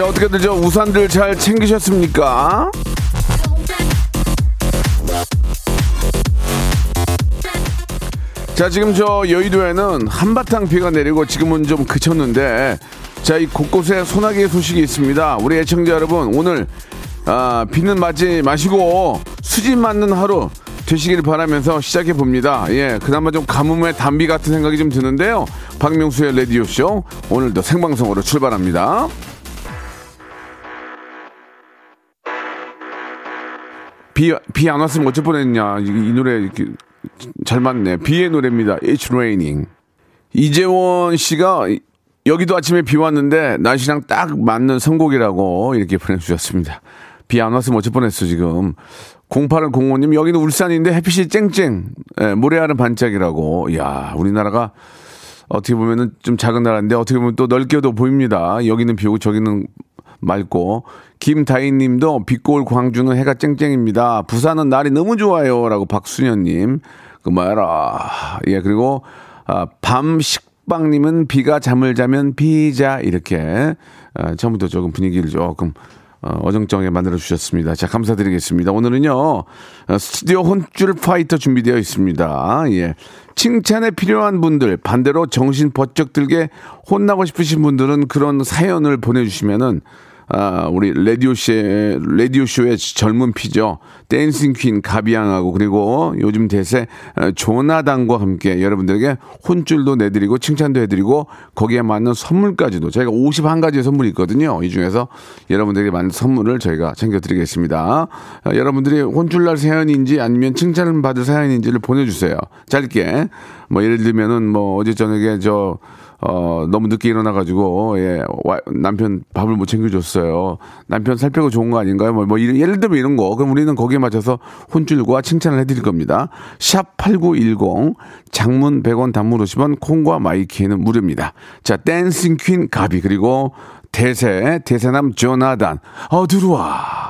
자 어떻게들 저 우산들 잘 챙기셨습니까? 자 지금 저 여의도에는 한바탕 비가 내리고 지금은 좀 그쳤는데 자 이 곳곳에 소나기 소식이 있습니다. 우리 애청자 여러분 오늘 아, 비는 맞지 마시고 수지 맞는 하루 되시길 바라면서 시작해 봅니다. 예, 그나마 좀 가뭄의 단비 같은 생각이 좀 드는데요. 박명수의 레디오 쇼 오늘도 생방송으로 출발합니다. 비, 비 안 왔으면 어쩔 뻔했냐. 이, 이 노래 이렇게 잘 맞네. 비의 노래입니다. It's raining. 이재원 씨가 여기도 아침에 비 왔는데 날씨랑 딱 맞는 선곡이라고 이렇게 보내주셨습니다. 비 안 왔으면 어쩔 뻔했어, 지금. 0805님, 여기는 울산인데 햇빛이 쨍쨍, 예, 모래알은 반짝이라고. 이야, 우리나라가 어떻게 보면은 좀 작은 나라인데 어떻게 보면 또 넓게도 보입니다. 여기는 비 오고 저기는 맑고 김다희 님도 빛골 광주는 해가 쨍쨍입니다. 부산은 날이 너무 좋아요. 라고 박수현 님. 그 뭐야라. 예, 그리고 아, 밤 식빵님은 비가 잠을 자면 비자 이렇게 아, 처음부터 조금 분위기를 조금 어, 어정쩡하게 만들어 주셨습니다. 자, 감사드리겠습니다. 오늘은요, 어, 스튜디오 혼줄 파이터 준비되어 있습니다. 예. 칭찬에 필요한 분들, 반대로 정신 번쩍 들게 혼나고 싶으신 분들은 그런 사연을 보내주시면은 아, 우리 라디오쇼의, 라디오쇼의 젊은 피죠. 댄싱 퀸 가비양하고 그리고 요즘 대세 어, 조나단과 함께 여러분들에게 혼줄도 내드리고 칭찬도 해드리고 거기에 맞는 선물까지도 저희가 51가지의 선물이 있거든요. 이 중에서 여러분들에게 맞는 선물을 저희가 챙겨드리겠습니다. 아, 여러분들이 혼줄날 사연인지 아니면 칭찬을 받을 사연인지를 보내주세요. 짧게. 뭐 예를 들면은 뭐 어제 저녁에 저 어, 너무 늦게 일어나가지고, 예, 와, 남편 밥을 못 챙겨줬어요. 남편 살 빼고 좋은 거 아닌가요? 뭐, 뭐, 이런, 예를 들면 이런 거. 그럼 우리는 거기에 맞춰서 혼줄과 칭찬을 해드릴 겁니다. 샵 8910, 장문 100원 단문 50원, 콩과 마이K는 무료입니다. 자, dancing queen 가비, 그리고 대세, 대세남 조나단. 어, 들어와.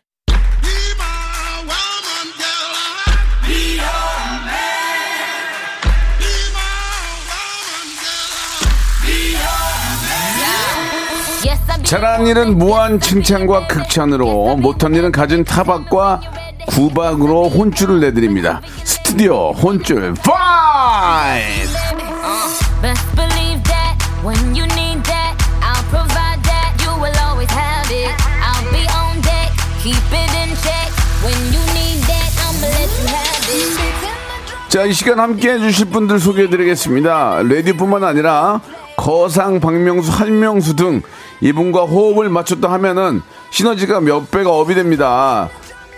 잘한 일은 무한 칭찬과 극찬으로 못한 일은 갖은 타박과 구박으로 혼줄을 내드립니다. 스튜디오 have it. 자, 이 시간 함께 해주실 분들 소개해드리겠습니다. 레디뿐만 아니라 거상, 박명수, 한명수 등 이분과 호흡을 맞췄다 하면은 시너지가 몇 배가 업이 됩니다.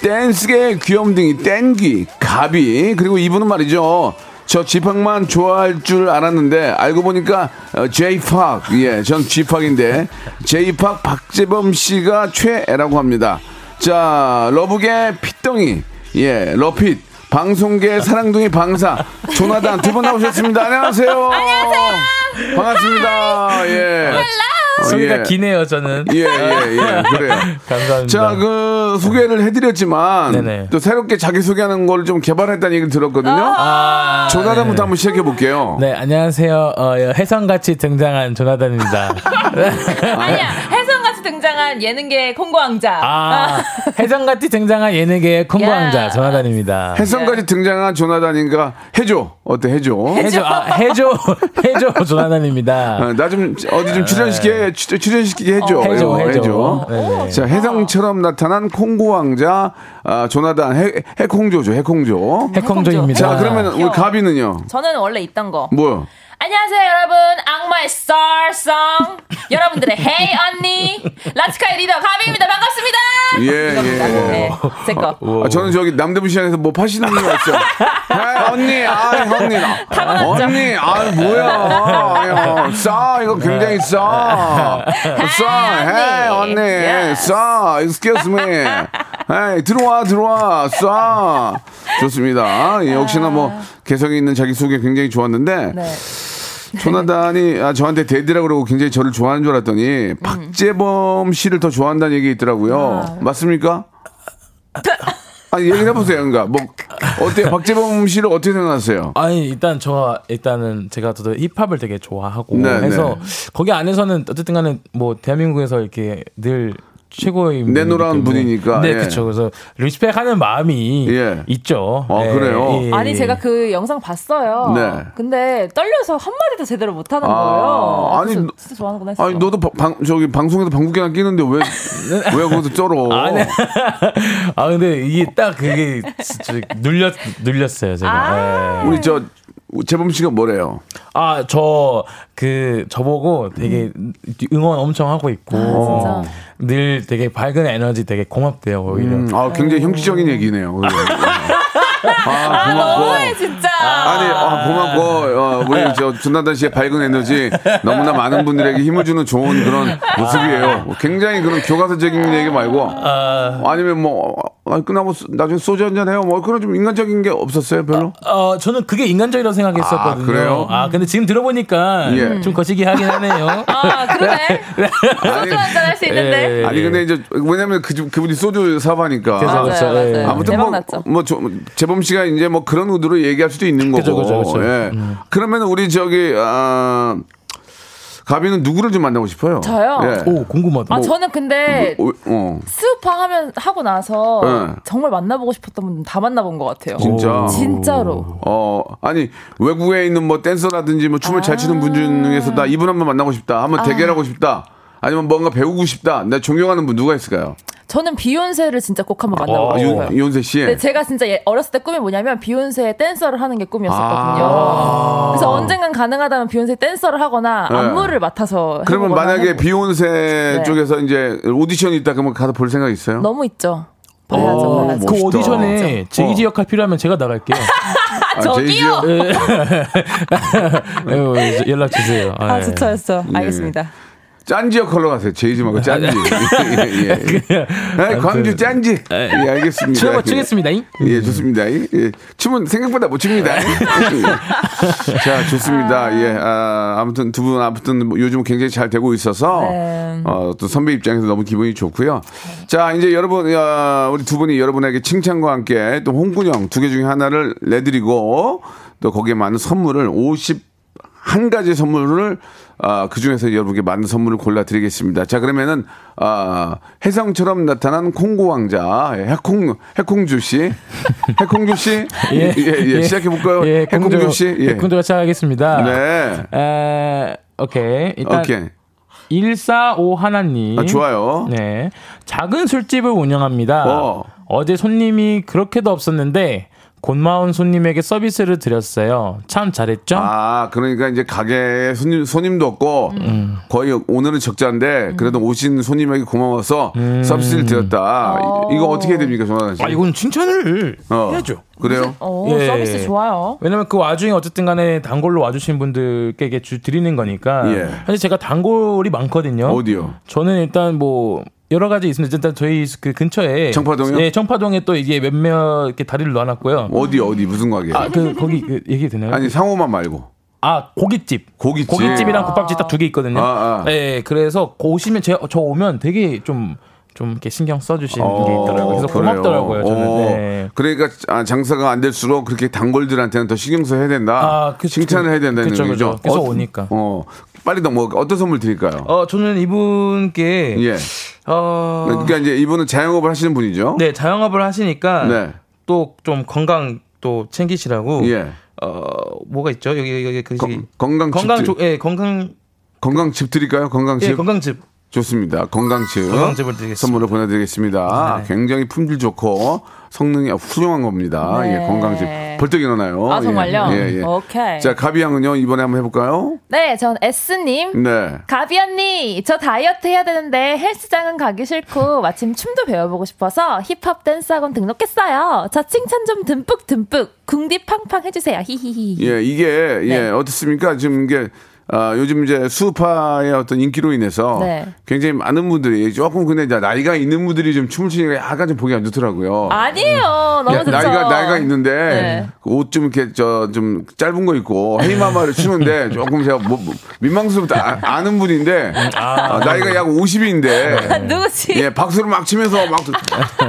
댄스계의 귀염둥이, 땡귀, 가비, 그리고 이분은 말이죠. 저 지팍만 좋아할 줄 알았는데 알고 보니까 어, 제이팍, 예, 전 지팍인데 제이팍 박재범 씨가 최애라고 합니다. 자, 러브계 핏덩이, 예, 러핏. 방송계 사랑둥이 방사 조나단 두 분 나오셨습니다. 안녕하세요. 안녕하세요. 반갑습니다. 예. 어, 소리가 예. 기네요, 저는. 예, 예, 예. 그래요. 감사합니다. 자, 그 소개를 해드렸지만 네네. 또 새롭게 자기 소개하는 걸 좀 개발했다는 얘기를 들었거든요. 아, 조나단부터 네. 한번 시작해 볼게요. 네, 안녕하세요. 어, 혜성같이 등장한 조나단입니다. 아니야 등장한 등장한 예능계 콩고왕자. 아, 해성같이 등장한 예능계의 콩고왕자 야. 조나단입니다. 해성까지 등장한 조나단인가 해줘 어때 해줘 해줘, 아, 해줘, 해줘 조나단입니다. 나좀 어디 좀 출연시키게 출- 출연시키게 해줘 어, 해줘, 이거 해줘. 네네. 자 해성처럼 나타난 콩고 왕자 아, 조나단 해, 해콩조죠 해콩조 해콩조입니다. 자 그러면 우리 가비는요 저는 원래 있던 거. 뭐요 안녕하세요 여러분. 악마의 스타송 여러분들의 헤이 언니 라츠카의 리더 가비입니다. 반갑습니다. 예예. 네, 제거. 아, 저는 저기 남대문 시장에서 뭐 파시는 분 왔어요. 아, 언니, 아, 언니, 언니, 아, 뭐야, 싸, 이거 굉장히 싸, 싸, 헤이, 언니, 싸, excuse me, 헤이, 들어와, 들어와, 싸, 좋습니다. 예, 역시나 뭐 개성이 있는 자기 소개 굉장히 좋았는데. 네. 조나단이 아, 저한테 데디라고 그러고 굉장히 저를 좋아하는 줄 알았더니 박재범 씨를 더 좋아한다는 얘기 있더라고요. 맞습니까? 아니 얘기를 해보세요. 그러니까 뭐 어때요? 박재범 씨를 어떻게 생각하세요? 아니 일단 저 일단은 제가 저도 힙합을 되게 좋아하고 네, 해서 거기 안에서는 어쨌든 간에 뭐 대한민국에서 이렇게 늘 최고의 내노라는 때문에. 분이니까, 네 예. 그렇죠 그래서 리스펙하는 마음이 예. 있죠 아, 예, 그래요? 예, 아니 예. 제가 그 영상 봤어요 네. 근데 떨려서 한 마디도 제대로 못 하는 아, 거예요 아니, 진짜 좋아하는구나 했어 아니 너도 바- 방, 저기 방송에서 방귀깨나 끼는데 왜 왜 거기서 쩔어? 아, 네. 아 근데 이게 딱 그게 눌렸 눌렸어요 제가 예. 우리 저 재범 씨가 뭐래요? 아, 저, 그, 저보고 되게 응원 엄청 하고 있고. 아, 진짜? 늘 되게 밝은 에너지 되게 고맙대요, 오히려. 음, 아 굉장히 형식적인 얘기네요. 아 고맙고. 너무해 진짜 아니, 아, 고맙고, 어, 우리 저, 준나단 씨의 밝은 에너지 너무나 많은 분들에게 힘을 주는 좋은 그런 모습이에요. 굉장히 그런 교과서적인 얘기 말고, 아니면 뭐, 아, 끝나고 소- 나중에 소주 한잔 해요. 뭐, 그런 좀 인간적인 게 없었어요, 별로? 어, 저는 그게 인간적이라고 생각했었거든요. 아, 그래요? 아, 근데 지금 들어보니까 예. 좀 거시기 하긴 하네요. 아 그러네 소주 한잔 할 수 있는데 예. 아니, 근데 이제, 왜냐면 그, 그분이 소주 사바니까. 그죠, 맞아요, 그죠. 예. 맞아요. 아무튼 대박 뭐, 났죠. 뭐, 저, 재범 씨가 이제 뭐 그런 의도로 얘기할 수도 있는 거고. 그죠, 그죠, 그죠. 예. 그러면 우리 저기, 아, 가비는 누구를 좀 만나고 싶어요? 저요? 예. 오, 궁금하다. 아 저는 근데 어, 어, 스우파 하면 하고 나서 네. 정말 만나보고 싶었던 분 다 만나본 것 같아요 진짜. 진짜로 어, 아니, 외국에 있는 뭐 댄서라든지 뭐 춤을 잘 추는 분 중에서 나 이분 한번 만나고 싶다. 한번 대결하고 싶다. 아니면 뭔가 배우고 싶다. 나 존경하는 분 누가 있을까요? 저는 비욘세를 진짜 꼭 한번 아, 만나보고 싶어요 유, 이혼세 씨. 근데 제가 진짜 예- 어렸을 때 꿈이 뭐냐면 비욘세 댄서를 하는 게 꿈이었었거든요. 아. 그래서 언젠간 가능하다면 비욘세 댄서를 하거나 네. 안무를 맡아서 그러면 만약에 해보고 비욘세 네. 쪽에서 이제 오디션이 있다 그러면 가서 볼 생각 있어요? 너무 있죠. 봐야죠. 어. 그 멋있다. 오디션에 제이지 어. 역할 필요하면 제가 나갈게요. 아, 저기요. 예, 연락 주세요. 아, 예. 좋죠, 좋죠. 알겠습니다. 짠지 역할로 가세요. 제이지 말고 짠지. 예, 예. 네, 광주 짠지. 예, 알겠습니다. 춤을 추겠습니다. 잉? 예, 좋습니다. 예, 춤은 생각보다 못 춥니다. 자, 좋습니다. 예, 아, 아무튼 두 분, 아무튼 뭐 요즘 굉장히 잘 되고 있어서, 네. 어, 또 선배 입장에서 너무 기분이 좋고요. 자, 이제 여러분, 야, 우리 두 분이 여러분에게 칭찬과 함께 또 홍군형 두 개 중에 하나를 내드리고, 또 거기에 맞는 선물을 50, 한 가지 선물을 아, 그 중에서 여러분께 맞는 선물을 골라드리겠습니다. 자 그러면은 아, 해성처럼 나타난 콩고 왕자 예, 해콩 해콩주 씨, 해콩주 씨, 예, 예, 시작해 볼까요? 예, 해콩주 씨, 예, 해콩조 시작하겠습니다. 네, 에, 오케이. 일단 오케이, 145 하나님. 아, 좋아요. 네. 작은 술집을 운영합니다. 어. 어제 손님이 그렇게도 없었는데 곤마운 손님에게 서비스를 드렸어요. 참 잘했죠? 아, 그러니까 이제 가게에 손님, 손님도 없고, 음. 거의 오늘은 적자인데, 그래도 오신 손님에게 고마워서 서비스를 드렸다. 이- 이거 어떻게 해야 됩니까, 조나단 씨? 음. 아, 이건 칭찬을 어, 해야죠. 그래요? 오, 예. 서비스 좋아요. 왜냐면 그 와중에 어쨌든 간에 단골로 와주신 분들께 주 드리는 거니까. 예. 사실 제가 단골이 많거든요. 어디요? 저는 일단 뭐 여러 가지 있습니다. 일단 저희 그 근처에 청파동이요? 예, 청파동에 또 이게 몇몇 이렇게 다리를 놔놨고요. 어디, 어디, 무슨 가게? 아, 그 거기 그 얘기 되나요? 아니, 상호만 말고. 아 고깃집. 고깃집. 고깃집이랑 국밥집 딱 두 개 있거든요. 아, 아. 예, 그래서 거 오시면 제, 저 오면 되게 좀. 좀 이렇게 신경 써주시는 어, 게 있더라고요. 그래서 그래요. 고맙더라고요. 저는. 어. 네. 그러니까 아, 장사가 안 될수록 그렇게 단골들한테는 더 신경 써야 된다. 아, 그- 칭찬을 해야 된다는 그쵸, 얘기죠. 그쵸. 계속 오니까. 어, 빨리 넘어. 어떤 선물 드릴까요? 어, 저는 이분께 예. 어, 그러니까 이제 이분은 자영업을 하시는 분이죠. 네 자영업을 하시니까 네. 또좀 건강 또 챙기시라고 예. 어 뭐가 있죠 여기 여기 그 건- 건강 건강 칩 조, 예 건강 건강칩 드릴까요? 건강칩. 예 건강즙 좋습니다. 건강즙을 드리겠습니다. 선물로 보내드리겠습니다. 네. 굉장히 품질 좋고 성능이 훌륭한 겁니다. 네. 예, 건강즙. 벌떡 일어나요. 아, 정말요? 예, 예. 오케이. 자, 가비 양은요, 이번에 한번 해볼까요? 네, 전 S님. 네. 가비 언니, 저 다이어트 해야 되는데 헬스장은 가기 싫고 마침 춤도 배워보고 싶어서 힙합 댄스 학원 등록했어요. 저 칭찬 좀 듬뿍 듬뿍 궁디 팡팡 해주세요. 히히히. 예, 이게, 예, 네. 어떻습니까? 지금 이게, 아, 요즘 이제 수파의 어떤 인기로 인해서 네. 굉장히 많은 분들이 조금 근데 이제 나이가 있는 분들이 좀 춤을 추니까 약간 좀 보기 안 좋더라고요. 아니에요. 너무 야, 좋죠. 나이가 나이가 있는데 네. 옷좀 이렇게 저 좀 짧은 거 입고 헤이마마를 추는데 조금 제가 뭐, 뭐 민망스럽다 아, 아는 분인데 아, 나이가 약 50인데 누구지? 예 박수를 막 치면서 막 도-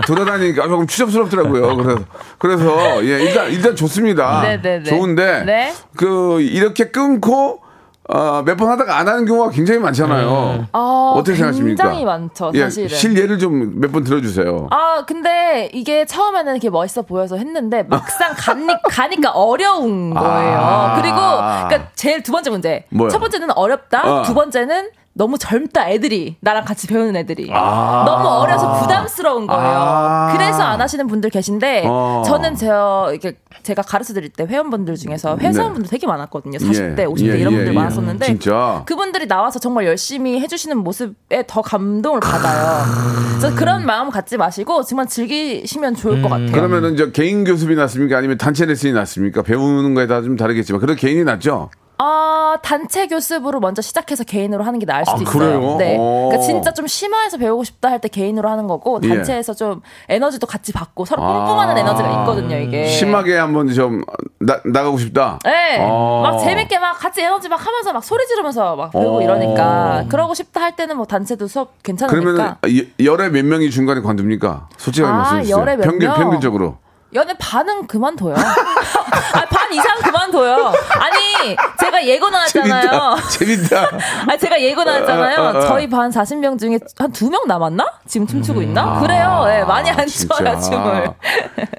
돌아다니니까 조금 추접스럽더라고요. 그래서 그래서 예 일단 일단 좋습니다. 네, 네, 네. 좋은데 네. 그 이렇게 끊고 어, 몇번 하다가 안 하는 경우가 굉장히 많잖아요. 어, 어떻게 생각하십니까? 굉장히 많죠, 예, 사실은. 실예를 좀 몇 번 들어주세요. 아, 근데 이게 처음에는 이렇게 멋있어 보여서 했는데 막상 가니, 가니까 어려운 거예요. 아. 그리고, 그러니까 제일 두 번째 문제. 뭐야? 첫 번째는 어렵다. 어. 두 번째는 너무 젊다, 애들이. 나랑 같이 배우는 애들이. 아. 너무 어려서 부담스러운 거예요. 아. 그래서 안 하시는 분들 계신데, 어. 저는 제가, 이렇게 제가 가르쳐 드릴 때 회원분들 중에서 회사원분들 되게 많았거든요. 40대, 예, 50대 예, 이런 예, 분들 예. 많았었는데, 진짜. 그분들이 나와서 정말 열심히 해주시는 모습에 더 감동을 받아요. 그래서 그런 마음 갖지 마시고 정말 즐기시면 좋을 것 같아요. 그러면은 저 개인 교습이 낫습니까? 아니면 단체 레슨이 낫습니까? 배우는 거에 따라 좀 다르겠지만 그래도 개인이 낫죠? 어, 단체 교습으로 먼저 시작해서 개인으로 하는 게 나을 수도 아, 있어요. 그래요? 네. 오. 그러니까 진짜 좀 심화해서 배우고 싶다 할 때 개인으로 하는 거고 예. 단체에서 좀 에너지도 같이 받고 서로 뿜뿜하는 아. 에너지가 있거든요, 이게. 심하게 한번 좀 나, 나가고 싶다. 네. 어. 막 재밌게 막 같이 에너지 막 하면서 막 소리 지르면서 막 배우고 어. 이러니까 그러고 싶다 할 때는 뭐 단체도 수업 괜찮으니까. 그러면 열에 몇 명이 중간에 관둡니까? 솔직하게 아, 말씀해 주세요. 평균 명? 평균적으로. 연애 반은 그만둬요. 아, 반 이상 그만둬요. 아니, 제가 예고 나왔잖아요. 재밌다. 아니, 제가 예고 나왔잖아요. 어, 어, 어. 저희 반 40명 중에 한 두 명 남았나? 지금 춤추고 있나? 그래요. 예, 많이 안 아, 진짜. 춰요, 춤을.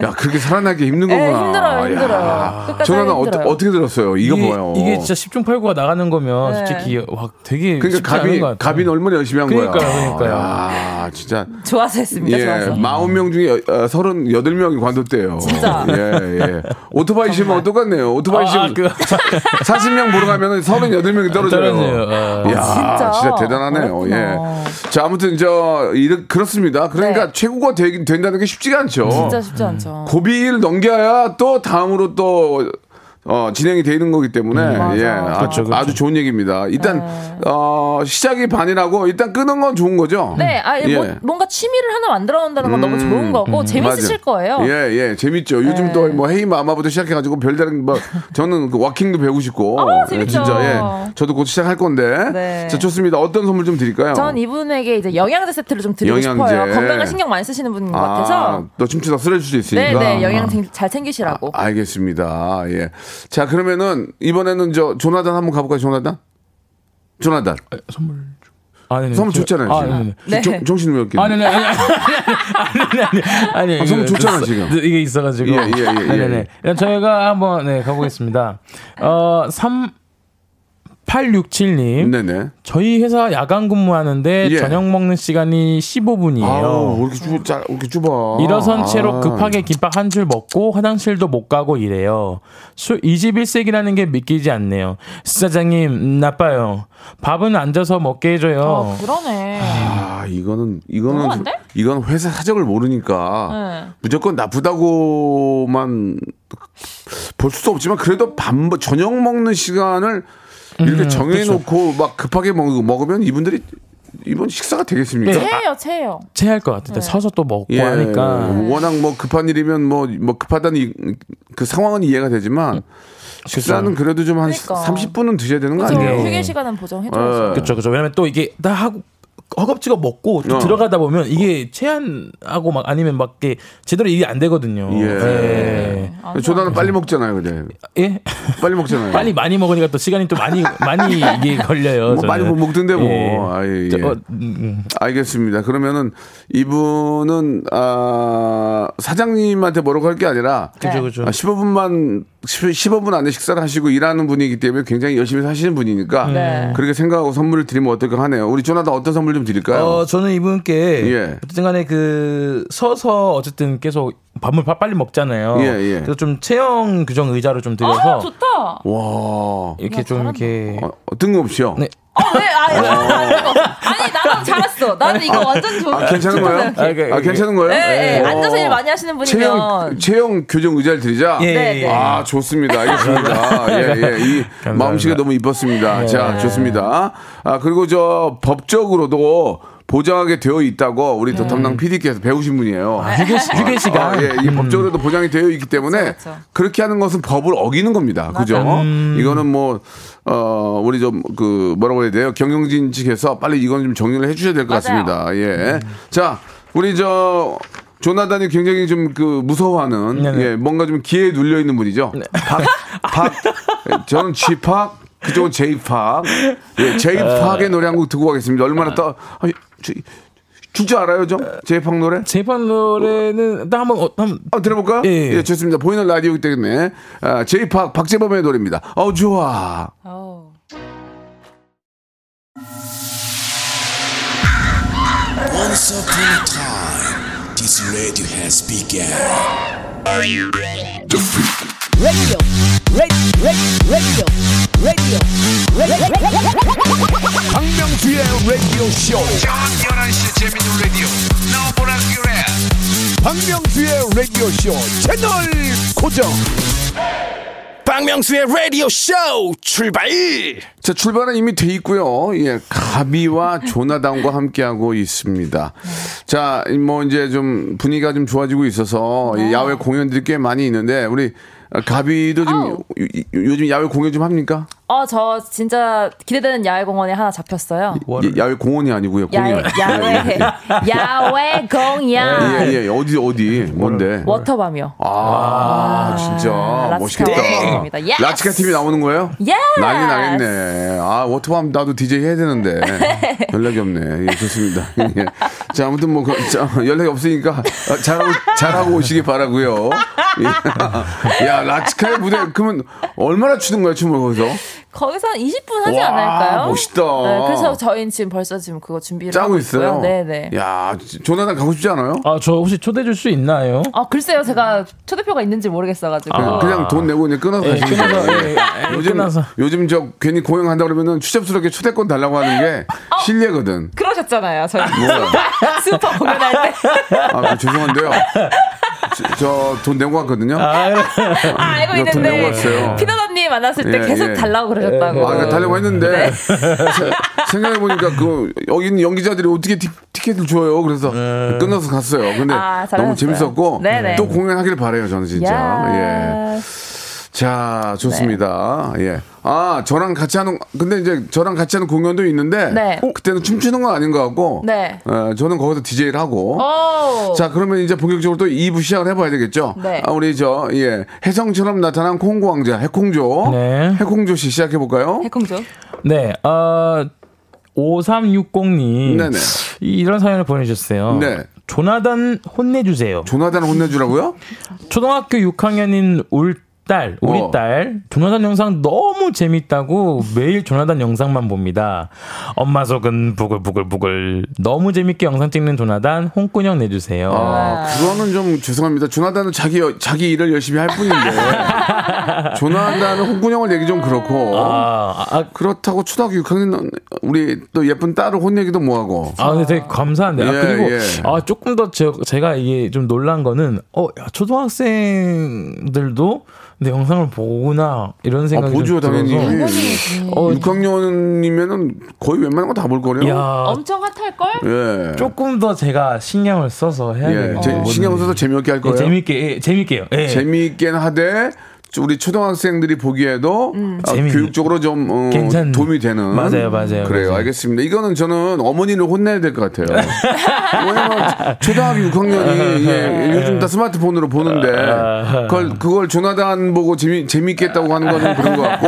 야, 그렇게 살아나기 힘든 예, 거구나. 힘들어요, 힘들어요. 끝까지 저는 어, 힘들어요. 어떻게 들었어요? 이거 이게, 뭐예요? 이게 진짜 10중 8구가 나가는 거면 네. 솔직히 와 되게 그러니까 같아요. 가비는 얼마나 열심히 한 그러니까요, 거야. 그러니까요. 야, 진짜 좋아서 했습니다, 예, 좋아서. 40명 중에 어, 38명이 관뒀대요. 진짜. 예, 예. 오토바이 시면 똑같네요. 오토바이 아, 시면 그- 40명 보러 가면은 38명이 떨어져요. 떨어져요. 아. 야, 진짜? 진짜, 대단하네요. 어렵구나. 예. 자, 아무튼 저 이렇 그렇습니다. 그러니까 네. 최고가 되긴 된다는 게 쉽지가 않죠. 진짜 쉽지 않죠. 고비를 넘겨야 또 다음으로 또 어, 진행이 되는 거기 때문에 맞아. 예, 아, 그렇죠, 그렇죠. 아주 좋은 얘기입니다. 일단 어, 시작이 반이라고 일단 끄는 건 좋은 거죠. 네, 아, 예. 뭐, 뭔가 취미를 하나 만들어 온다는 건 너무 좋은 거고, 재밌으실 맞아. 거예요. 예, 예, 재밌죠. 요즘 네. 또뭐 헤이 마마부터 시작해가지고 별다른 뭐 저는 그 워킹도 배우고 싶고. 어, 예, 재밌죠. 진짜 예, 저도 곧 시작할 건데. 네. 자, 좋습니다. 어떤 선물 좀 드릴까요? 전 이분에게 이제 영양제 세트를 좀 드리고 영양제. 싶어요. 건강을 신경 많이 쓰시는 분인 것 같아서. 아, 또 춤추다 쓰러질 수 있으니까. 네, 네, 영양 잘 챙기시라고. 아, 알겠습니다. 예. 자, 그러면은 이번에는 저 조나단 한번 가볼까요, 조나단? 조나단. 선물 좀- 아, 네네. 선물 저- 줬잖아요. 아, 지금. 네네. 네. 정- 정신이 왜 이렇게. 아, 네네. 아니, 아니, 아니, 아니, 아니, 아, 선물 줬잖아, 있- 지금. 이게 있어가지고. 예, 예, 예, 예. 네네. 그럼 저희가 한번, 네, 가보겠습니다. 어, 3, 867님. 네네. 저희 회사 야간 근무하는데 예. 저녁 먹는 시간이 15분이에요. 아우, 왜 이렇게 좁아, 짜- 왜 이렇게 좁아. 일어선 채로 아. 급하게 김밥 한 줄 먹고 화장실도 못 가고 이래요. 술 21세기라는 게 믿기지 않네요. 사장님 나빠요. 밥은 앉아서 먹게 해줘요. 어, 그러네. 아, 이거는, 이거는, 돼? 이건 회사 사정을 모르니까 네. 무조건 나쁘다고만 볼 수도 없지만 그래도 밥, 먹- 저녁 먹는 시간을 이렇게 음, 정해놓고 막 급하게 먹, 먹으면 이분들이 이번 식사가 되겠습니까? 네. 체해요, 체해요. 체할 것 같은데 서서 또 먹고 예, 하니까 워낙 뭐 급한 일이면 뭐, 뭐 급하다는 이- 그 상황은 이해가 되지만 식사는 그래도 좀한 그러니까. 30분은 드셔야 되는 거 그죠? 아니에요? 휴게 시간은 보정해줘야죠. 어. 그렇죠, 그렇죠. 왜냐면 또 이게 다 하고 허겁지겁 먹고 좀 어. 들어가다 보면 이게 체한하고 막 아니면 막 이렇게 제대로 일이 안 되거든요. 예. 네. 조나는 빨리 먹잖아요, 근데. 예. 빨리 먹잖아요. 빨리 많이 먹으니까 또 시간이 또 많이 많이 이게 걸려요. 뭐 많이 저는. 못 먹던데 뭐. 예. 아이, 저, 예. 어, 음, 음. 알겠습니다. 그러면은 이분은 아 사장님한테 뭐라고 할 게 아니라 그죠 그죠. 아, 15분만 15분 안에 식사를 하시고 일하는 분이기 때문에 굉장히 열심히 사시는 분이니까 네. 그렇게 생각하고 선물을 드리면 어떨까 하네요. 우리 조나단 어떤 선물 좀 드릴까요? 어, 저는 이분께 예. 어쨌든 간에 그 서서 어쨌든 계속 밥을 빨리 먹잖아요. 예, 예. 그래서 좀 체형 규정 의자를 좀 드려서 아, 좋다. 와 이렇게 좀 이렇게 어, 뜬금없이요. 네. 어, 네, 아, 아니, 나도 잘했어. 나는 이거 완전 좋은 아 괜찮은 거예요? 아, 그, 아 괜찮은 거예요? 네, 네. 어. 앉아서 일 많이 하시는 체형 분이면. 체형 교정 의자를 드리자. 예, 네, 예. 네. 아, 좋습니다. 알겠습니다. 예, 예. 이 감사합니다. 마음씨가 너무 이뻤습니다. 자, 좋습니다. 아, 그리고 저 법적으로도 보장하게 되어 있다고 우리 또 담당 PD께서 배우신 분이에요. 휴게, 시- 휴게 시간. 아, 예, 이 법적으로도 보장이 되어 있기 때문에 그쵸, 그쵸. 그렇게 하는 것은 법을 어기는 겁니다. 그죠? 이거는 뭐, 어, 우리 좀 그 뭐라고 해야 돼요? 경영진 측에서 빨리 이건 좀 정리를 해 주셔야 될 것. 같습니다. 예. 자, 우리 저, 조나단이 굉장히 좀 그 무서워하는 네네. 예, 뭔가 좀 기회에 눌려 있는 분이죠. 박, 박, 예, 저는 G팍, 그쪽은 J팍. 예, J팍의 노래 한 곡 듣고 가겠습니다. 얼마나 떠, 아, 줄줄 알아요, 좀? J팍 노래? 제판 노래는 나 한번 어, 한번 한번 들어볼까요? 예, 예. 예, 좋습니다. 보이는 라디오이기 때문에 아, J팍 박재범의 노래입니다. 어 좋아. 어. Radio radio, radio, radio, radio, radio. 박명수의 라디오 쇼. 저녁 11시 재밌는 라디오. 너보라 그래. 박명수의 라디오 쇼 채널 고정. 박명수의 라디오 쇼 출발. 자, 출발은 이미 돼 있고요. 예, 가비와 조나단과 함께하고 있습니다. 자, 뭐 이제 좀 분위기가 좀 좋아지고 있어서 이 야외 공연들이 꽤 많이 있는데 우리 가비도 좀 요- 요즘 야외 공연 좀 합니까? 어, 저 진짜 기대되는 야외 공원이 하나 잡혔어요. 예, 야외 공원이 아니고요. 야외, 공연. 야외, 야외 공연. 예, 예, 어디 어디 뭔데? 워터밤이요. 아, 진짜 라치카 멋있겠다. 라치카 팀이 나오는 거예요? Yes! 난리 나겠네. 아, 워터밤 나도 DJ 해야 되는데. 연락이 없네. 예, 좋습니다. 예. 자, 아무튼 뭐, 그, 자, 연락이 없으니까 어, 잘하고, 잘하고 오시기 바라고요 예. 야, 라치카의 무대, 그러면 얼마나 추는 거야, 춤을 거기서? 거기서 한 20분 하지 와, 않을까요? 멋있다. 네, 그래서 저희는 지금 벌써 지금 그거 준비를 짜고 하고 있어요? 네네. 야, 조나단 가고 싶지 않아요? 아, 저 혹시 초대해 줄수 있나요? 아 글쎄요, 제가 초대표가 있는지 모르겠어가지고. 그냥, 그냥 돈 내고 그냥 끊어서 예, 가시면 끊어서, 돼요. 예, 예, 요즘, 끊어서. 요즘 저 괜히 공연한다 그러면은 추잡스럽게 초대권 달라고 하는 게 실례거든. 그러셨잖아요, 저희 뭐야? 슈퍼 공연할 때. 아, 그 죄송한데요. 저돈 내고 왔거든요. 아, 알고 돈 내고 있는데 왔어 요. 피나다님 만났을 때 예, 계속 예. 달라고 그러셨다고. 아, 그러니까 달라고 했는데 네. 생각해 보니까 그 여기 있는 연기자들이 어떻게 티, 티켓을 줘요? 그래서 끊어서 갔어요. 근데 아, 너무. 재밌었고 네네. 또 공연하길 바래요, 저는 진짜. 예. 야. 자, 좋습니다. 예. 아, 저랑 같이 하는, 근데 이제 저랑 같이 하는 공연도 있는데, 네. 그때는 춤추는 건 아닌 것 같고, 네. 어, 저는 거기서 DJ를 하고, 오. 자, 그러면 이제 본격적으로 또 2부 시작을 해봐야 되겠죠? 네. 아, 우리 저, 예, 혜성처럼 나타난 콩고 왕자, 해콩조. 네. 해콩조 씨 시작해볼까요? 해콩조. 네. 어 5360님. 네네. 이런 사연을 보내주셨어요. 네. 조나단 혼내주세요. 조나단 혼내주라고요? 초등학교 6학년인 울 딸, 우리 어. 딸, 조나단 영상 너무 재밌다고 매일 조나단 영상만 봅니다. 엄마 속은 부글부글부글. 너무 재밌게 영상 찍는 조나단 홍군형 내주세요. 아, 그거는 좀 죄송합니다. 조나단은 자기, 자기 일을 열심히 할 뿐인데, 조나단은 홍군형을 내기 좀 그렇고, 아, 아, 그렇다고 초등학교 6학년 우리 또 예쁜 딸을 혼내기도 뭐하고. 아, 근데 되게 감사한데. 아, 예, 그리고, 예. 아, 조금 더 제, 제가 이게 좀 놀란 거는, 어, 야, 초등학생들도 내 영상을 보구나, 이런 아, 생각이 보죠, 좀 당연히. 들어서. 어, 6학년이면은 거의 웬만한 거 다 볼 거요. 야, 엄청 핫할 걸? 예. 조금 더 제가 신경을 써서 해야 예. 돼요. 제- 신경 써서 재미없게 할 예, 거예요. 재밌게, 예, 재밌게요. 예. 재미있게는 하되 우리 초등학생들이 보기에도 아, 재밌는- 교육적으로 좀 어, 괜찮은- 도움이 되는 맞아요, 맞아요, 그래요 맞아요. 알겠습니다 이거는 저는 어머니를 혼내야 될 것 같아요 왜냐면 초등학교 6학년이 예, 요즘 다 스마트폰으로 보는데 그걸 그걸 조나단 보고 재미 재밌겠다고 하는 거는 그런 것 같고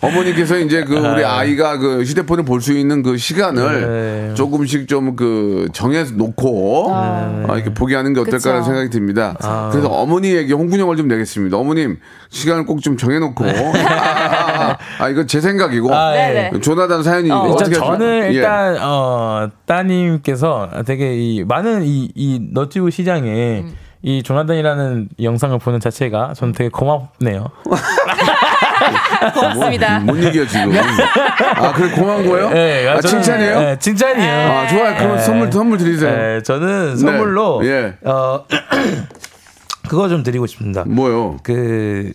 어머니께서 이제 그 우리 아이가 그 휴대폰을 볼 수 있는 그 시간을 네. 조금씩 좀 그 정해서 놓고 아, 이렇게 보게 하는 게 어떨까라는. 생각이 듭니다. 아. 그래서 어머니에게 홍군형을 좀 내겠습니다. 어머님 시간을 꼭 좀 정해놓고 아, 아, 아, 아, 이거 제 생각이고 아, 네네. 조나단 사연이 어. 어떻게 일단 저는 하십니까? 예. 일단 어 따님께서 되게 이 많은 이, 이 너튜브 시장에 음. 이 조나단이라는 영상을 보는 자체가 저는 되게 고맙네요. 고맙습니다. 뭔 얘기야 지금? 아 그래 고마운 거예요? 네, 아 저는- 칭찬이에요? 네, 칭찬이에요. 아 좋아요. 그럼 네. 선물 선물 드리세요. 네, 저는 선물로 예. 어 그거 좀 드리고 싶습니다. 뭐요? 그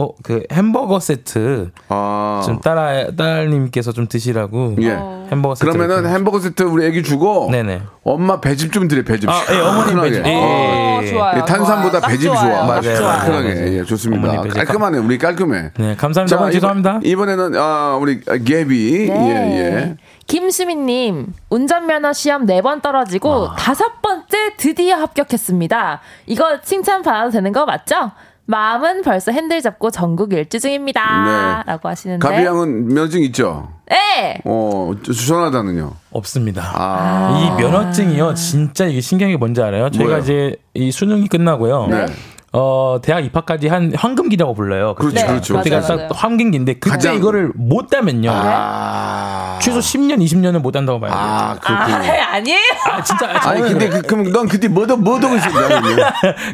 어, 그 햄버거 세트 아좀 딸아 딸님께서 좀 드시라고 예. 햄버거 세트 그러면은 햄버거 세트 우리 애기 주고 네네. 엄마 배즙 좀 드려 배즙. 아, 예, 어머님 시원하게. 배즙. 예, 어, 예, 예. 좋아요. 예, 탄산보다 배즙이 좋아요. 좋아. 딱 맞아요. 맞아요. 예, 좋습니다. 어머니 배즙. 깔끔하네. 우리 깔끔해. 네, 감사합니다. 자, 어머니 죄송합니다. 이번, 에는 아, 우리 개비 네. 예, 예. 김수민님, 운전면허 시험 네 번 떨어지고 다섯 번째 드디어 합격했습니다. 이거 칭찬 받아도 되는 거 맞죠? 마음은 벌써 핸들 잡고 전국 일주 중입니다. 네. 라고 하시는데. 가비 양은 면허증 있죠? 네! 어, 주선하다는요. 없습니다. 아. 이 면허증이요, 진짜 이게 신기한 게 뭔지 알아요? 저희가 뭐예요? 이제 이 수능이 끝나고요. 네. 어, 대학 입학까지 한 황금기라고 불러요. 그렇죠, 네, 그렇죠. 맞아요, 그때가 딱 맞아요. 황금기인데 그때 가장- 이거를 못 따면요. 아. 최소 10년, 20년은 못 한다고 봐요. 아, 아, 아, 그렇군요. 아니에요? 진짜 아니 저는 근데 그, 그럼 넌 그때 뭐도 뭐도 있었냐?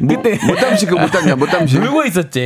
그때- 못 담시 그못 담냐? 못 담시. 놀고 있었지.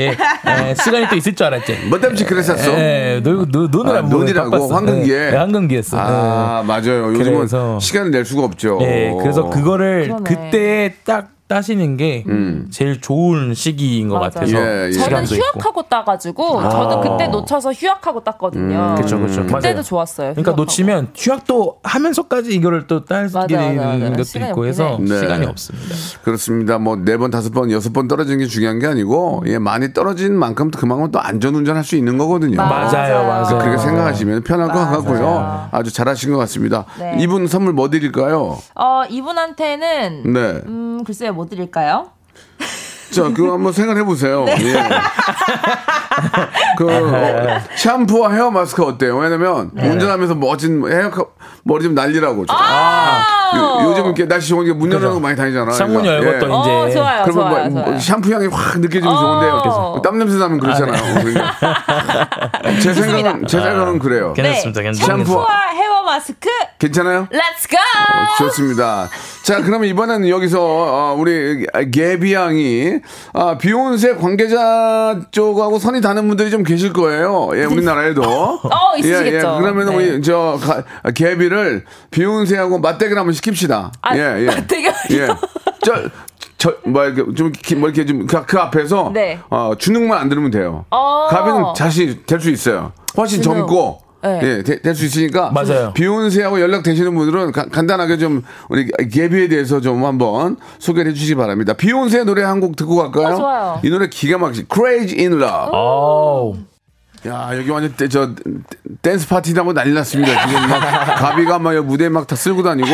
에, 시간이 또 있을 줄 알았지. 못 담시 그랬었어. 예, 놀고 노, 노느라 아, 논이라고 황금기에. 네, 황금기였어. 아 맞아요. 요즘은 그래서- 시간을 낼 수가 없죠. 예, 그래서 그거를 그러네. 그때 딱 따시는 게 제일 좋은 시기인 것 맞아요. 같아서 예, 예. 저는 시간도 있고. 휴학하고 따가지고 저는 그때 놓쳐서 휴학하고 땄거든요. 그렇죠, 그렇죠. 그때도 맞아요. 좋았어요. 그러니까 휴학하고. 놓치면 휴학도 하면서까지 이거를 또 따게. 되는 것도 있고 해서 해. 네. 시간이 없습니다. 그렇습니다. 뭐 네 번 다섯 번 여섯 번 떨어지는 게 중요한 게 아니고 예 많이 떨어진 만큼 그만큼 또 안전 운전할 수 있는 거거든요. 맞아요, 맞아요. 그렇게 생각하시면 편할 것 맞아요. 같고요. 아주 잘하신 것 같습니다. 네. 이분 선물 뭐 드릴까요? 어, 이분한테는 네. 음, 글쎄요, 뭐 드릴까요? 자, 그거 한번 생각해 보세요. 예. 그 어, 샴푸와 헤어 마스크 어때요? 왜냐면 운전하면서 멋진 헤어 카- 머리 좀 날리라고. 아, 요, 즘 이렇게 날씨 좋은 게문 열는 거 많이 다니잖아. 창문. 열고 또 어, 이제 좋아요, 그러면 좋아요, 뭐, 좋아요. 뭐 샴푸 향이 확 느껴지면 어. 좋은데요. 땀 냄새 나면 그렇잖아요. 그러니까. 제 생각은 제 생각은 그래요. 괜찮습니다. 괜찮습니다. 샴푸. 샴푸와 헤어 마스크, 괜찮아요? Let's go! 어, 좋습니다. 자, 그러면 이번에는 여기서 어, 우리 개비 양이 아, 비욘세 관계자 쪽하고 선이 닿는 분들이 좀 계실 거예요. 예, 우리나라에도. 어, 있으시겠죠. 예, 예. 그러면 네. 우리 저 가- 개비를 비욘세하고 맞대결 한번 시킵시다. 아, 예, 예. 맞대결이요? 예. 저, 저, 뭐, 이렇게 좀, 기- 뭐, 이렇게 좀, 그, 그 앞에서, 네. 어, 주눅만 안 들으면 돼요. 어. 가비는 자신 될 수 있어요. 훨씬 주눅. 젊고, 네. 예, 될 수 있으니까. 맞아요. 비욘세하고 연락 되시는 분들은 가- 간단하게 좀, 우리 개비에 대해서 좀 한번 소개를 해주시기 바랍니다. 비욘세 노래 한 곡 듣고 갈까요? 어, 좋아요. 이 노래 기가 막히지. Crazy in Love. 어우. 야, 여기 완전 떼, 저, 댄스 파티라고 난리 났습니다. 지금 막, 가비가 막 여기 무대에 막다 쓸고 다니고,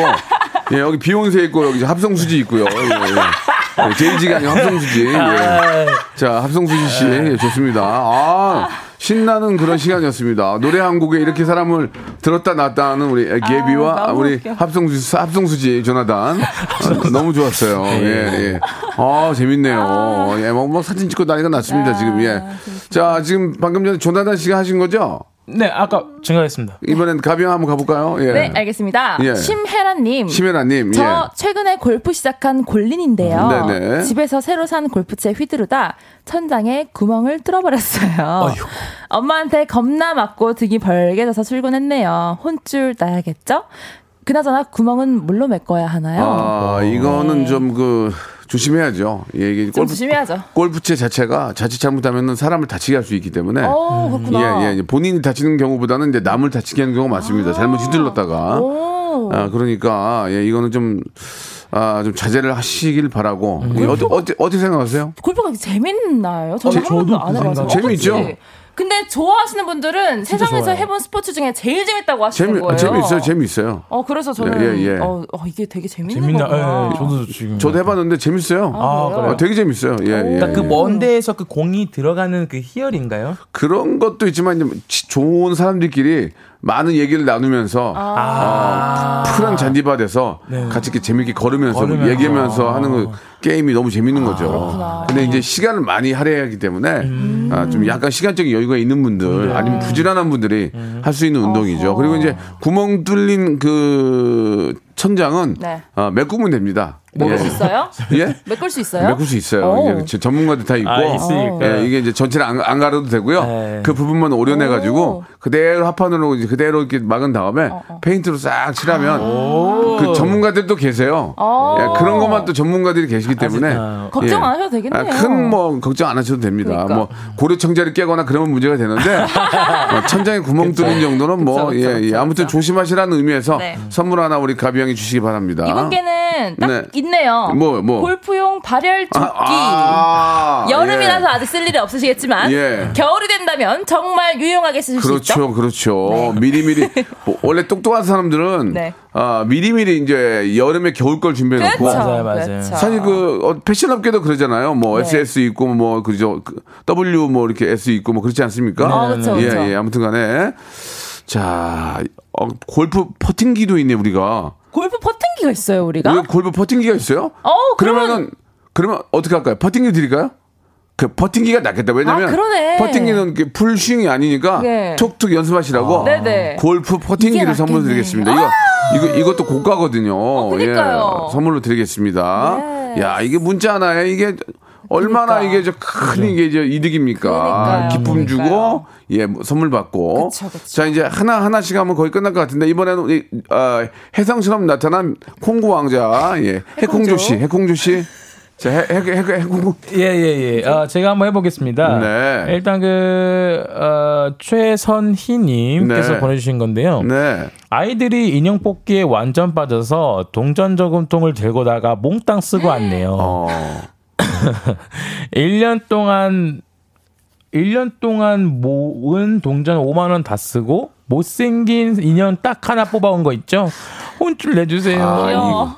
예, 여기 비욘세 있고, 여기 합성수지 있고요. 예, 예. 예, 제이지가 아니고 합성수지. 예. 자, 합성수지 씨, 예, 좋습니다. 아, 신나는 그런 시간이었습니다. 노래 한 곡에 이렇게 사람을 들었다 놨다 하는 우리 아, 너무 우리 웃겨. 합성수지, 합성수지, 조나단. 아, 너무 좋았어요. 예, 예. 아, 재밌네요. 예, 뭐, 뭐 사진 찍고 난리가 났습니다, 지금. 예. 자, 지금 방금 전에 조나단 씨가 하신 거죠? 네, 아까 증가했습니다. 이번엔 가비형 한번 가볼까요? 예. 네, 알겠습니다. 예. 심혜라님. 심혜라님, 저 예. 최근에 골프 시작한 골린인데요. 네네. 집에서 새로 산 골프채 휘두르다 천장에 구멍을 뚫어버렸어요. 엄마한테 겁나 맞고 등이 벌게져서 출근했네요. 혼쭐 나야겠죠? 그나저나 구멍은 물로 메꿔야 하나요? 아, 이거는 좀 그, 조심해야죠. 예, 이게 좀 조심해야죠. 골프채 자체가 자칫 잘못하면 사람을 다치게 할 수 있기 때문에. 어, 그렇구나. 예, 예. 본인이 다치는 경우보다는 이제 남을 다치게 하는 경우가 많습니다. 잘못 휘둘렀다가. 오. 아, 그러니까, 예, 이거는 좀, 아, 좀 자제를 하시길 바라고. 음. 예, 어떻게, 어떻게, 어떻게 생각하세요? 골프가 재밌나요? 저는 한 번도 안 해봐서. 재밌죠? 근데 좋아하시는 분들은 세상에서 좋아요. 해본 스포츠 중에 제일 재밌다고 하시는 재미, 거예요. 재미있어요, 재미있어요. 어 그래서 저는 예, 예, 예. 어, 어, 이게 되게 재밌는 재밌나? 거구나. 예, 저도 지금. 저도 해봤는데 재밌어요. 아, 그래요? 그래요? 어, 되게 재밌어요. 예, 예. 그러니까 그 예. 먼 데에서 그 공이 들어가는 그 희열인가요? 그런 것도 있지만 좋은 사람들끼리 많은 얘기를 나누면서 아. 어, 푸른 잔디밭에서 네. 같이 이렇게 재밌게 걸으면서, 걸으면서. 얘기하면서 하는 그 게임이 너무 재밌는 거죠. 그렇구나. 근데 이제 시간을 많이 할애하기 때문에 음. 아, 좀 약간 시간적인 여유가 있는 분들 아니면 부지런한 분들이 음. 할수 있는 운동이죠. 그리고 이제 구멍 뚫린 그 천장은 네. 아, 메꾸면 됩니다. 메꿀 수 있어요? 예? 메꿀 수 있어요? 메꿀 수 있어요. 오. 이게 전문가들 다 있고. 아, 있으니까. 예, 이게 이제 전체를 안, 안 가려도 되고요. 네. 그 부분만 오려내 가지고 오. 그대로 합판으로 이제 그대로 이렇게 막은 다음에 페인트로 싹 칠하면 그 전문가들도 계세요. 어. 예, 그런 것만 또 전문가들이 계시기 때문에 아, 걱정 안 하셔도 되겠네요. 큰 뭐 걱정 안 하셔도 됩니다. 그러니까. 뭐 고려 청자를 깨거나 그러면 문제가 되는데 어, 천장에 구멍 뚫린 정도는 뭐 그쵸, 예, 그쵸, 예. 그쵸, 아무튼 그쵸. 조심하시라는 의미에서 네. 선물 하나 우리 가비 형이 주시기 바랍니다. 이분께는 딱 네. 있네요. 뭐, 뭐. 골프용 발열 조끼. 아, 여름이라서 예. 아직 쓸 일이 없으시겠지만 예. 겨울이 된다면 정말 유용하게 쓰실 수 있죠. 그렇죠, 그렇죠. 미리미리 뭐, 원래 똑똑한 사람들은 네. 아, 미리미리 이제 여름에 겨울 걸 준비해 놓고 그렇죠. 맞아요, 맞아요. 그렇죠. 사실 그 어, 패션 업계도 그러잖아요. 뭐 네. SS 있고 뭐 그죠 그 W 뭐 이렇게 S 있고 뭐 그렇지 않습니까? 아, 그렇죠, 예, 그렇죠. 예. 아무튼 간에 자 어, 골프 퍼팅기도 있네 우리가. 골프 퍼팅기가 있어요, 우리가. 우리가 골프 퍼팅기가 있어요? 어, 그러면- 그러면은 그러면 어떻게 할까요? 퍼팅기 드릴까요? 그 퍼팅기가 낫겠다. 왜냐면 아, 이렇게 풀스윙이 아니니까 네. 톡톡 연습하시라고 네네. 골프 퍼팅기를. 선물로 드리겠습니다. 이거 이거 이것도 고가거든요. 그러니까요. 예, 선물로 드리겠습니다. 네. 야 이게 문자 하나에 이게 얼마나 그러니까. 이게 저큰 이게 저 이득입니까? 그러니까요. 기쁨 주고 그러니까요. 예뭐 선물 받고. 그쵸, 그쵸. 자 이제 하나 하나씩 하면 거의 끝날 것 같은데 이번에는 이, 아, 해성처럼 나타난 콩고 왕자 예 해콩조 씨 해콩조 씨. 자, 해, 해, 해, 해. 예, 예, 예. 어, 제가 한번 해보겠습니다. 네. 일단 그, 어, 최선희님께서 네. 보내주신 건데요. 네. 아이들이 인형 뽑기에 완전 빠져서 동전 저금통을 들고 다가 몽땅 쓰고 왔네요. 어. 1년 동안 1년 동안 모은 동전 5만 원 다 쓰고 못생긴 인형 딱 하나 뽑아온 거 있죠? 혼쭐 내주세요. 아.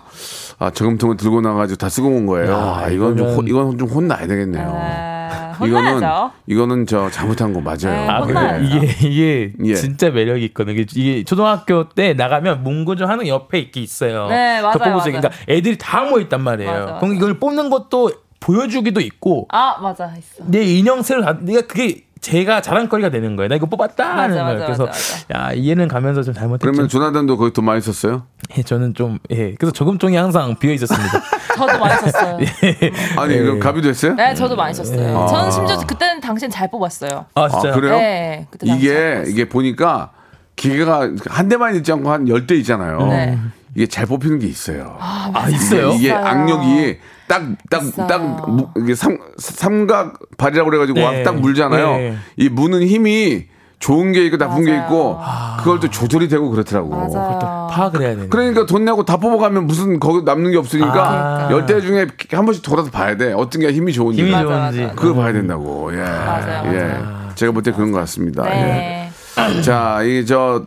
아, 저금통을 들고 나가지고 다 쓰고 온 거예요. 야, 아, 이건 좀, 이건 좀 혼나야 되겠네요. 아, 이거는, 혼나야죠. 이거는 저 잘못한 거 맞아요. 네, 아, 근데 혼나야죠. 이게 이게 예. 진짜 매력이 있거든요. 이게, 이게 초등학교 때 나가면 문구점 하는 옆에 이렇게 있어요. 네, 맞아요, 맞아요. 그러니까 애들이 다 모여 있단 말이에요. 맞아, 맞아. 그럼 이걸 뽑는 것도 보여주기도 있고 아, 맞아. 있어. 내 인형 새로 다 내가 그게 제가 자랑거리가 되는 거예요. 나 이거 뽑았다 하는 거예요. 맞아, 그래서 맞아, 야 이해는 가면서 좀 잘못했죠. 그러면 조나단도 거기 돈 많이 썼어요? 예, 저는 좀 예. 그래서 저금통이 항상 비어 있었습니다. 저도 많이 썼어요. 아니, 예. 그 가비도 했어요? 네, 저도 많이 썼어요. 아. 저는 심지어 그때는 당신 잘 뽑았어요. 아 아, 진짜. 그래요? 네, 그때 당시 잘 이게, 뽑았어요. 이게 보니까 기계가 한 대만 있지 않고 한 열 대 있잖아요. 네. 이게 잘 뽑히는 게 있어요. 아 있어요? 이게 있어요. 악력이 딱, 딱, 있어요. 딱, 무- 이게 삼, 삼각 발이라고 그래가지고 네. 막딱 물잖아요. 네. 이 무는 힘이 좋은 게 있고 나쁜 게 맞아요. 있고 그걸 또 조절이 되고 그렇더라고. 맞아요. 파악을 해야 되는. 그러니까 돈 내고 다 뽑아가면 무슨 거기 남는 게 없으니까 아. 열대 중에 한 번씩 돌아서 봐야 돼. 어떤 게 힘이 좋은지. 힘이 좋은지. 그걸 봐야 된다고. 예. 맞아요, 예. 맞아요. 제가 볼 때 그런 것 같습니다. 네. 예. 자, 이게 저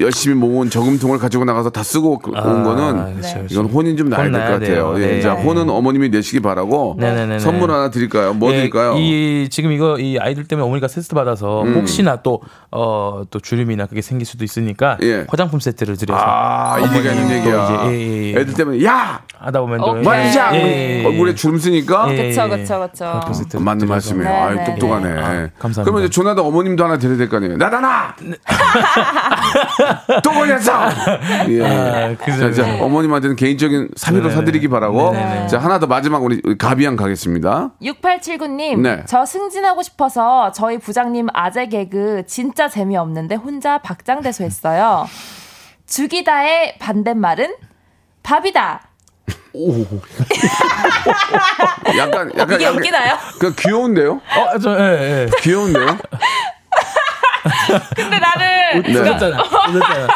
열심히 모은 저금통을 가지고 나가서 다 쓰고 온 거는 아, 그렇죠, 그렇죠. 이건 혼인 좀 나야 될 것 같아요. 예. 네. 자, 혼은 어머님이 내시기 바라고 네네네네. 선물 하나 드릴까요? 뭐 예, 드릴까요? 이 지금 이거 이 아이들 때문에 어머니가 스트레스 받아서 음. 혹시나 또어또 주름이나 그게 생길 수도 있으니까 예. 화장품 세트를 드려서 아, 있는 또 얘기야. 이제 예, 예, 예. 애들 때문에 야! 하다 보면 또. 말이야! 예, 예, 예. 얼굴에 주름 쓰니까 예, 그쵸, 예. 그쵸, 그쵸. 화장품 세트 맞는. 말씀이에요. 네, 아유, 네. 똑똑하네. 아, 감사합니다. 그러면 이제 조나다 어머님도 하나 드려야 될 거 아니에요. 나다나! 또 걸렸어! 예. 아, 그죠. 자, 자, 어머님한테는 개인적인 사비로 네네네. 사드리기 바라고. 네네네. 자, 하나 더 마지막 우리 가비양 가겠습니다. 6879님, 네. 저 승진하고 싶어서 저희 부장님 아재 개그 진짜 재미없는데 혼자 박장대소 했어요. 죽이다의 반대말은 밥이다. 약간, 약간, 이게 약간 웃기나요? 그 귀여운데요? 어, 저 예, 예. 귀여운데요? 근데 나는 네. 웃었잖아. 웃었잖아.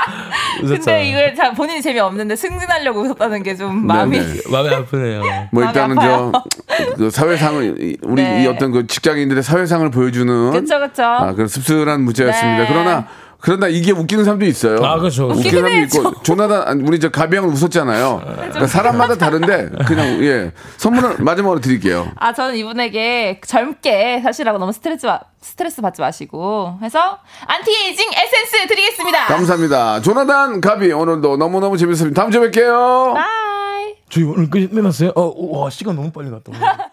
웃었잖아요. 근데 이걸 자 본인이 재미없는데 승진하려고 웃었다는 게 좀 마음이 네네. 마음이 아프네요. 뭐 일단은. 저그 사회상을 이- 우리 네. 이 어떤 그 직장인들의 사회상을 보여주는 그쵸 그쵸. 아 그런 씁쓸한 문제였습니다. 네. 그러나 그러나 이게 웃기는 사람도 있어요. 아, 그렇죠. 웃기는 사람도. 있고 조나단 아니, 우리 저 가비양은 웃었잖아요. 그러니까 사람마다 다른데 그냥 예 선물을 마지막으로 드릴게요. 아 저는 이분에게 젊게 사시라고 너무 스트레스 마- 스트레스 받지 마시고 해서 안티에이징 에센스 드리겠습니다. 감사합니다. 조나단 가비 오늘도 너무 너무 재밌었습니다. 다음 주에 뵐게요. Bye. 저희 오늘 끝내놨어요? 어, 와 시간 너무 빨리 갔다.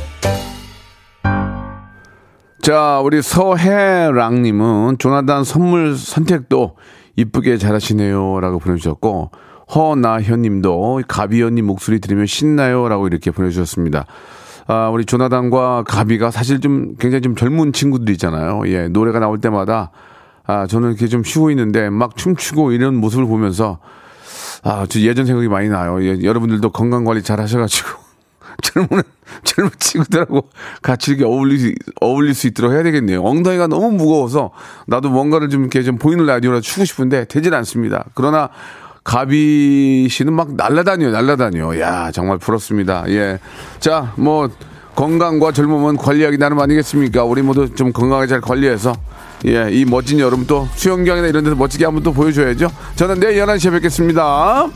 자, 우리 서해랑님은 조나단 선물 선택도 이쁘게 잘하시네요. 라고 보내주셨고, 허나현님도 가비언님 목소리 들으면 신나요. 라고 이렇게 보내주셨습니다. 아, 우리 조나단과 가비가 사실 좀 굉장히 좀 젊은 친구들 있잖아요. 예, 노래가 나올 때마다 아, 저는 이렇게 좀 쉬고 있는데 막 춤추고 이런 모습을 보면서 아, 저 예전 생각이 많이 나요. 예, 여러분들도 건강 관리 잘 하셔가지고 젊은 젊은 친구들하고 같이 이렇게 어울릴 수, 어울릴 수 있도록 해야 되겠네요. 엉덩이가 너무 무거워서 나도 뭔가를 좀 이렇게 좀 보이는 라디오라 추고 싶은데 되질 않습니다. 그러나 가비 씨는 막 날라다녀요, 날라다녀. 야 정말 부럽습니다. 예, 자 뭐 건강과 젊음은 관리하기 나름 아니겠습니까? 우리 모두 좀 건강하게 잘 관리해서 예, 이 멋진 여름 또 수영장이나 이런 데서 멋지게 한번 또 보여줘야죠. 저는 내일 11시에 뵙겠습니다.